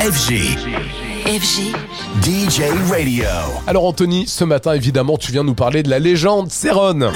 FG. FG. DJ Radio. Alors Anthony, ce matin évidemment tu viens nous parler de la légende Céron.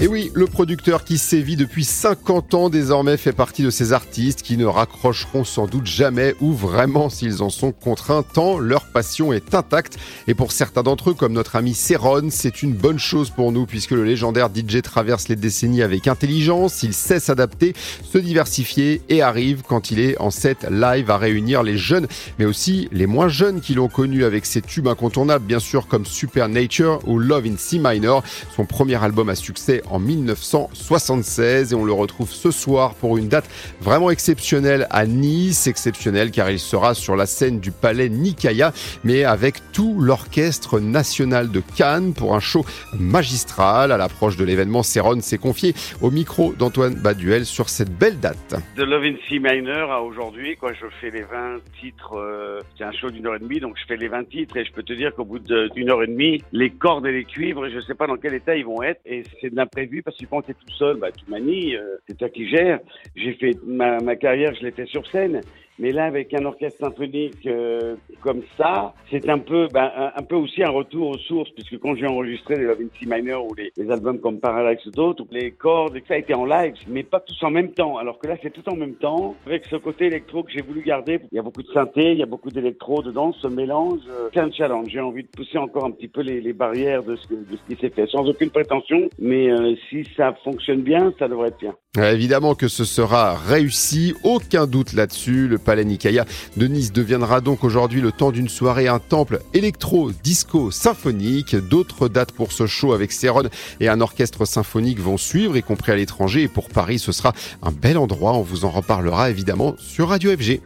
Et oui, le producteur qui sévit depuis 50 ans désormais fait partie de ces artistes qui ne raccrocheront sans doute jamais ou vraiment s'ils en sont contraints tant leur passion est intacte. Et pour certains d'entre eux, comme notre ami Céron, c'est une bonne chose pour nous puisque le légendaire DJ traverse les décennies avec intelligence, il sait s'adapter, se diversifier et arrive quand il est en set live à réunir les jeunes mais aussi les moins jeunes qui l'ont connu avec ses tubes incontournables bien sûr comme Supernature ou Love in C minor, son premier album à succès en 1976 et on le retrouve ce soir pour une date vraiment exceptionnelle à Nice, exceptionnelle car il sera sur la scène du palais Nikaya mais avec tout l'orchestre national de Cannes pour un show magistral à l'approche de l'événement. Céron s'est confié au micro d'Antoine Baduel sur cette belle date. De Love in C minor à aujourd'hui, quand je fais les 20 titres, euh, c'est un show d'une heure et demie, donc je fais les 20 titres et je peux te dire qu'au bout d'une heure et demie, les cordes et les cuivres, je sais pas dans quel état ils vont être et c'est de l'imprévu parce que quand t'es tout seul, bah tu manies, euh, c'est toi qui gères. J'ai fait ma, ma carrière, je l'ai fait sur scène. Mais là, avec un orchestre symphonique euh, comme ça, c'est un peu, ben, un, peu aussi un retour aux sources, puisque quand j'ai enregistré les Love in C minor ou les, albums comme Parallax ou d'autres, les cordes, ça a été en live, mais pas tous en même temps. Alors que là, c'est tout en même temps, avec ce côté électro que j'ai voulu garder. Il y a beaucoup de synthé, il y a beaucoup d'électro dedans, ce mélange. euh, C'est un challenge. J'ai envie de pousser encore un petit peu les, barrières de ce, que- de ce qui s'est fait, sans aucune prétention. Mais euh, si ça fonctionne bien, ça devrait être bien. Évidemment que ce sera réussi, aucun doute là-dessus. Le palais Nikaya de Nice deviendra donc aujourd'hui le temps d'une soirée un temple électro-disco symphonique. D'autres dates pour ce show avec Céron et un orchestre symphonique vont suivre, y compris à l'étranger. Et pour Paris, ce sera un bel endroit. On vous en reparlera évidemment sur Radio FG.